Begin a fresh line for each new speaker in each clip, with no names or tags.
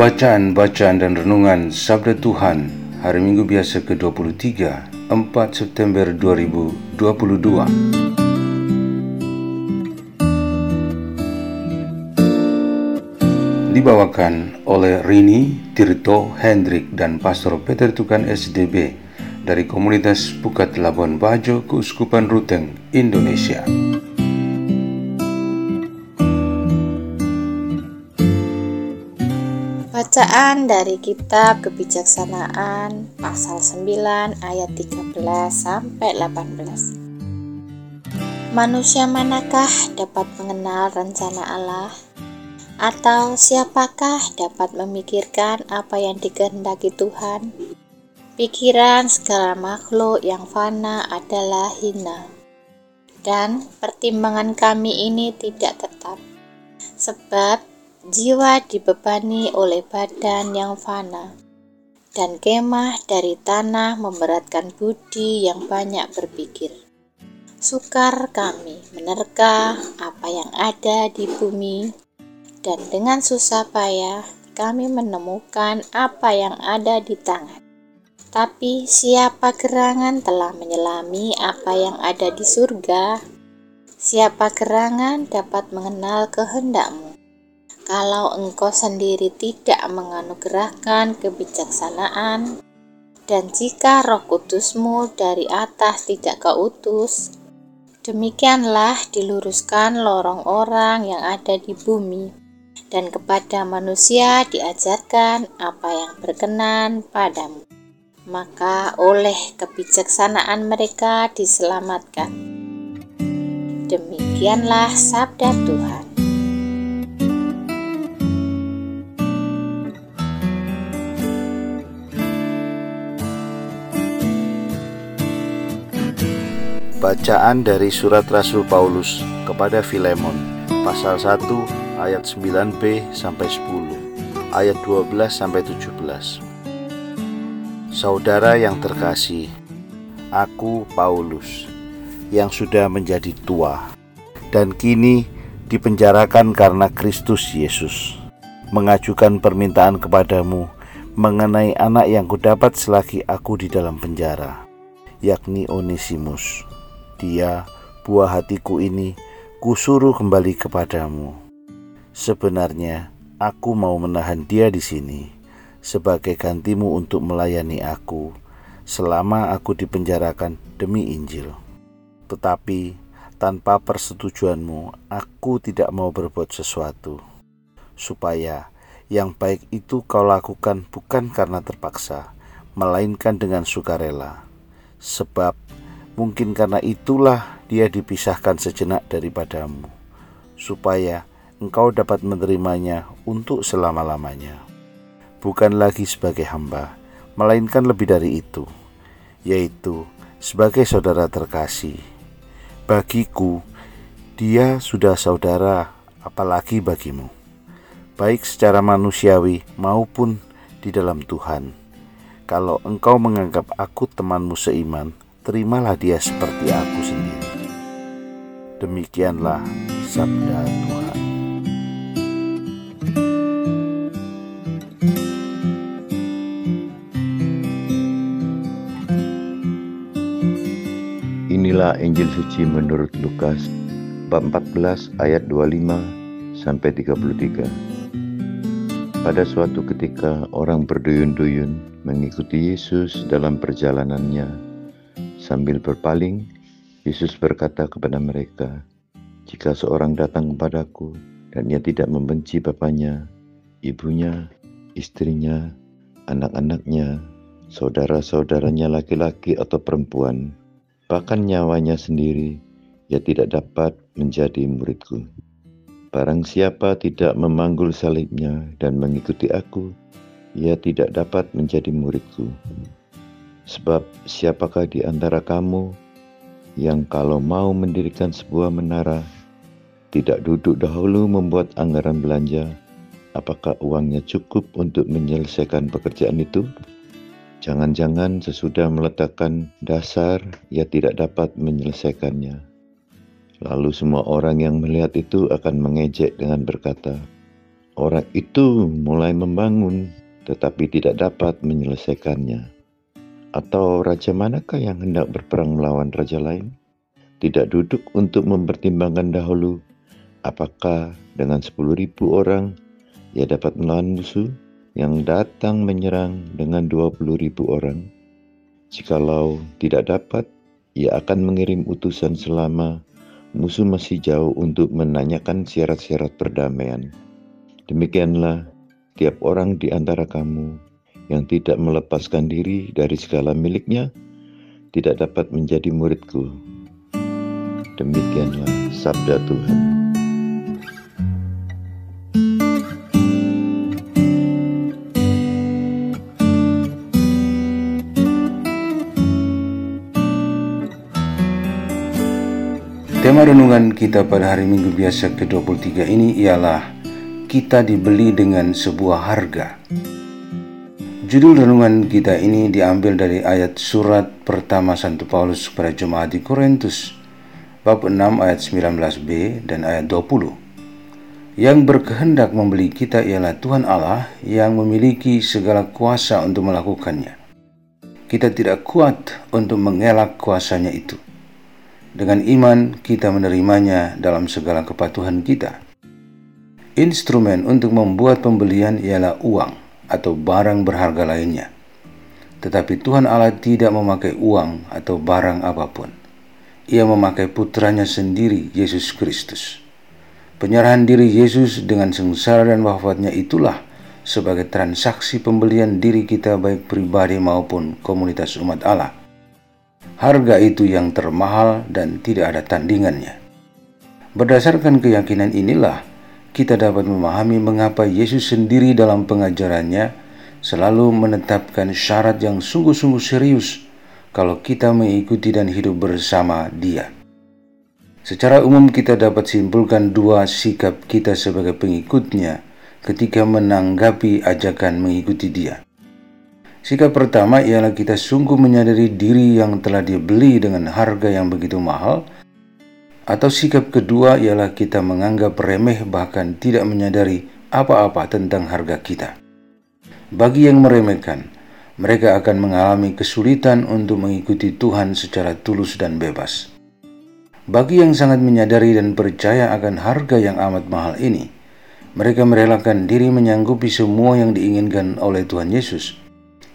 Bacaan-bacaan dan renungan Sabda Tuhan Hari Minggu Biasa ke-23 4 September 2022 Dibawakan oleh Rini, Tirto, Hendrik, dan Pastor Peter Tukan SDB dari Komunitas Pukat Labuan Bajo, Keuskupan Ruteng, Indonesia.
Bacaan dari kitab Kebijaksanaan pasal 9 ayat 13 sampai 18. Manusia manakah dapat mengenal rencana Allah? Atau siapakah dapat memikirkan apa yang dikehendaki Tuhan? Pikiran segala makhluk yang fana adalah hina. Dan pertimbangan kami ini tidak tetap. Sebab Jiwa dibebani oleh badan yang fana, dan kemah dari tanah memberatkan budi yang banyak berpikir. Sukar kami menerka apa yang ada di bumi, dan dengan susah payah kami menemukan apa yang ada di tangan. Tapi siapa gerangan telah menyelami apa yang ada di surga? Siapa gerangan dapat mengenal kehendakmu? Kalau engkau sendiri tidak menganugerahkan kebijaksanaan, dan jika roh kudusmu dari atas tidak kau utus, demikianlah diluruskan lorong orang yang ada di bumi, dan kepada manusia diajarkan apa yang berkenan padamu. Maka oleh kebijaksanaan mereka diselamatkan. Demikianlah sabda Tuhan.
Bacaan dari surat Rasul Paulus kepada Filemon pasal 1 ayat 9b sampai 10 ayat 12 sampai 17 Saudara yang terkasih aku Paulus yang sudah menjadi tua dan kini dipenjarakan karena Kristus Yesus mengajukan permintaan kepadamu mengenai anak yang kudapat selagi aku di dalam penjara yakni Onesimus dia, buah hatiku ini, kusuruh kembali kepadamu. Sebenarnya, aku mau menahan dia di sini sebagai gantimu untuk melayani aku selama aku dipenjarakan demi Injil. Tetapi tanpa persetujuanmu, aku tidak mau berbuat sesuatu supaya yang baik itu kau lakukan bukan karena terpaksa, melainkan dengan sukarela. Sebab Mungkin karena itulah dia dipisahkan sejenak daripadamu, supaya engkau dapat menerimanya untuk selama-lamanya. Bukan lagi sebagai hamba, melainkan lebih dari itu, yaitu sebagai saudara terkasih. Bagiku, dia sudah saudara, apalagi bagimu, baik secara manusiawi maupun di dalam Tuhan. Kalau engkau menganggap aku temanmu seiman, terimalah dia seperti aku sendiri. Demikianlah sabda Tuhan.
Inilah Injil suci menurut Lukas bab 14 ayat 25 sampai 33. Pada suatu ketika orang berduyun-duyun mengikuti Yesus dalam perjalanannya Sambil berpaling, Yesus berkata kepada mereka, "Jika seorang datang kepadaku dan ia tidak membenci bapaknya, ibunya, istrinya, anak-anaknya, saudara-saudaranya laki-laki atau perempuan, bahkan nyawanya sendiri, ia tidak dapat menjadi muridku. Barang siapa tidak memanggul salibnya dan mengikuti aku, ia tidak dapat menjadi muridku. Sebab siapakah di antara kamu yang kalau mau mendirikan sebuah menara, tidak duduk dahulu membuat anggaran belanja, apakah uangnya cukup untuk menyelesaikan pekerjaan itu? Jangan-jangan sesudah meletakkan dasar, ia tidak dapat menyelesaikannya. Lalu semua orang yang melihat itu akan mengejek dengan berkata, Orang itu mulai membangun tetapi tidak dapat menyelesaikannya. Atau raja manakah yang hendak berperang melawan raja lain? Tidak duduk untuk mempertimbangkan dahulu apakah dengan sepuluh ribu orang ia dapat melawan musuh yang datang menyerang dengan dua puluh ribu orang. Jikalau tidak dapat, ia akan mengirim utusan selama musuh masih jauh untuk menanyakan syarat-syarat perdamaian. Demikianlah tiap orang di antara kamu yang tidak melepaskan diri dari segala miliknya tidak dapat menjadi muridku. Demikianlah sabda Tuhan.
Tema renungan kita pada hari Minggu biasa ke-23 ini ialah kita dibeli dengan sebuah harga. Judul renungan kita ini diambil dari ayat surat pertama Santo Paulus kepada jemaat di Korintus bab 6 ayat 19b dan ayat 20. Yang berkehendak membeli kita ialah Tuhan Allah yang memiliki segala kuasa untuk melakukannya. Kita tidak kuat untuk mengelak kuasanya itu dengan iman kita menerimanya dalam segala kepatuhan kita. Instrumen untuk membuat pembelian ialah uang atau barang berharga lainnya. Tetapi Tuhan Allah tidak memakai uang atau barang apa pun. Ia memakai putranya sendiri, Yesus Kristus. Penyerahan diri Yesus dengan sengsara dan wafatnya itulah sebagai transaksi pembelian diri kita baik pribadi maupun komunitas umat Allah Harga itu yang termahal dan tidak ada tandingannya. Berdasarkan keyakinan inilah, kita dapat memahami mengapa Yesus sendiri dalam pengajarannya selalu menetapkan syarat yang sungguh-sungguh serius kalau kita mengikuti dan hidup bersama Dia. Secara umum kita dapat simpulkan dua sikap kita sebagai pengikutnya ketika menanggapi ajakan mengikuti Dia. Sikap pertama ialah kita sungguh menyadari diri yang telah dibeli dengan harga yang begitu mahal, atau sikap kedua ialah kita menganggap remeh bahkan tidak menyadari apa-apa tentang harga kita. Bagi yang meremehkan, mereka akan mengalami kesulitan untuk mengikuti Tuhan secara tulus dan bebas. Bagi yang sangat menyadari dan percaya akan harga yang amat mahal ini, mereka merelakan diri menyanggupi semua yang diinginkan oleh Tuhan Yesus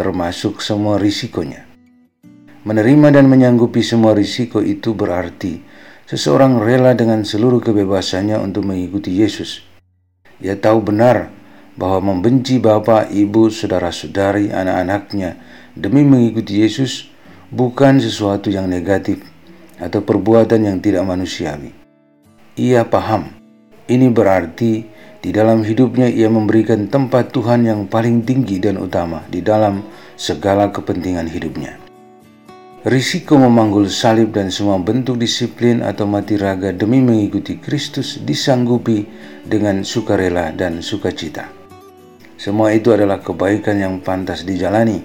termasuk semua risikonya. Menerima dan menyanggupi semua risiko itu berarti seseorang rela dengan seluruh kebebasannya untuk mengikuti Yesus. Ia tahu benar bahwa membenci bapak, ibu, saudara-saudari, anak-anaknya demi mengikuti Yesus bukan sesuatu yang negatif atau perbuatan yang tidak manusiawi. Ia paham, ini berarti di dalam hidupnya ia memberikan tempat Tuhan yang paling tinggi dan utama di dalam segala kepentingan hidupnya. Risiko memanggul salib dan semua bentuk disiplin atau mati raga demi mengikuti Kristus disanggupi dengan sukarela dan sukacita. Semua itu adalah kebaikan yang pantas dijalani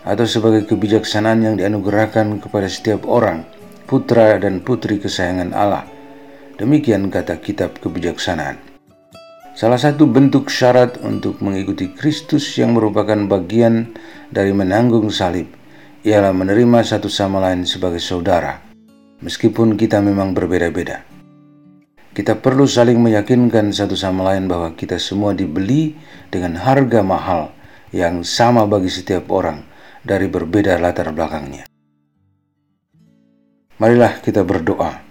atau sebagai kebijaksanaan yang dianugerahkan kepada setiap orang, putra dan putri kesayangan Allah. Demikian kata kitab kebijaksanaan. Salah satu bentuk syarat untuk mengikuti Kristus yang merupakan bagian dari menanggung salib ialah menerima satu sama lain sebagai saudara, meskipun kita memang berbeda-beda. Kita perlu saling meyakinkan satu sama lain bahwa kita semua dibeli dengan harga mahal yang sama bagi setiap orang dari berbeda latar belakangnya. Marilah kita berdoa.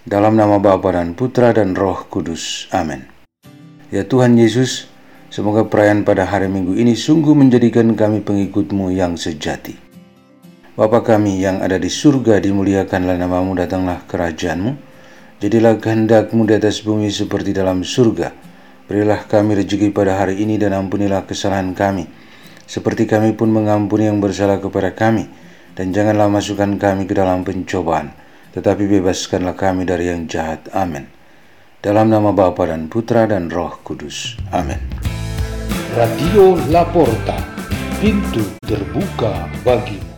Dalam nama Bapa dan Putra dan Roh Kudus. Amin. Ya Tuhan Yesus, semoga perayaan pada hari Minggu ini sungguh menjadikan kami pengikutmu yang sejati. Bapa kami yang ada di surga, dimuliakanlah namamu, datanglah kerajaanmu. Jadilah kehendakmu di atas bumi seperti dalam surga. Berilah kami rezeki pada hari ini dan ampunilah kesalahan kami. Seperti kami pun mengampuni yang bersalah kepada kami. Dan janganlah masukkan kami ke dalam pencobaan. Tetapi bebaskanlah kami dari yang jahat. Amin. Dalam nama Bapa dan Putra dan Roh Kudus. Amin.
Radio Laporta, pintu terbuka bagimu.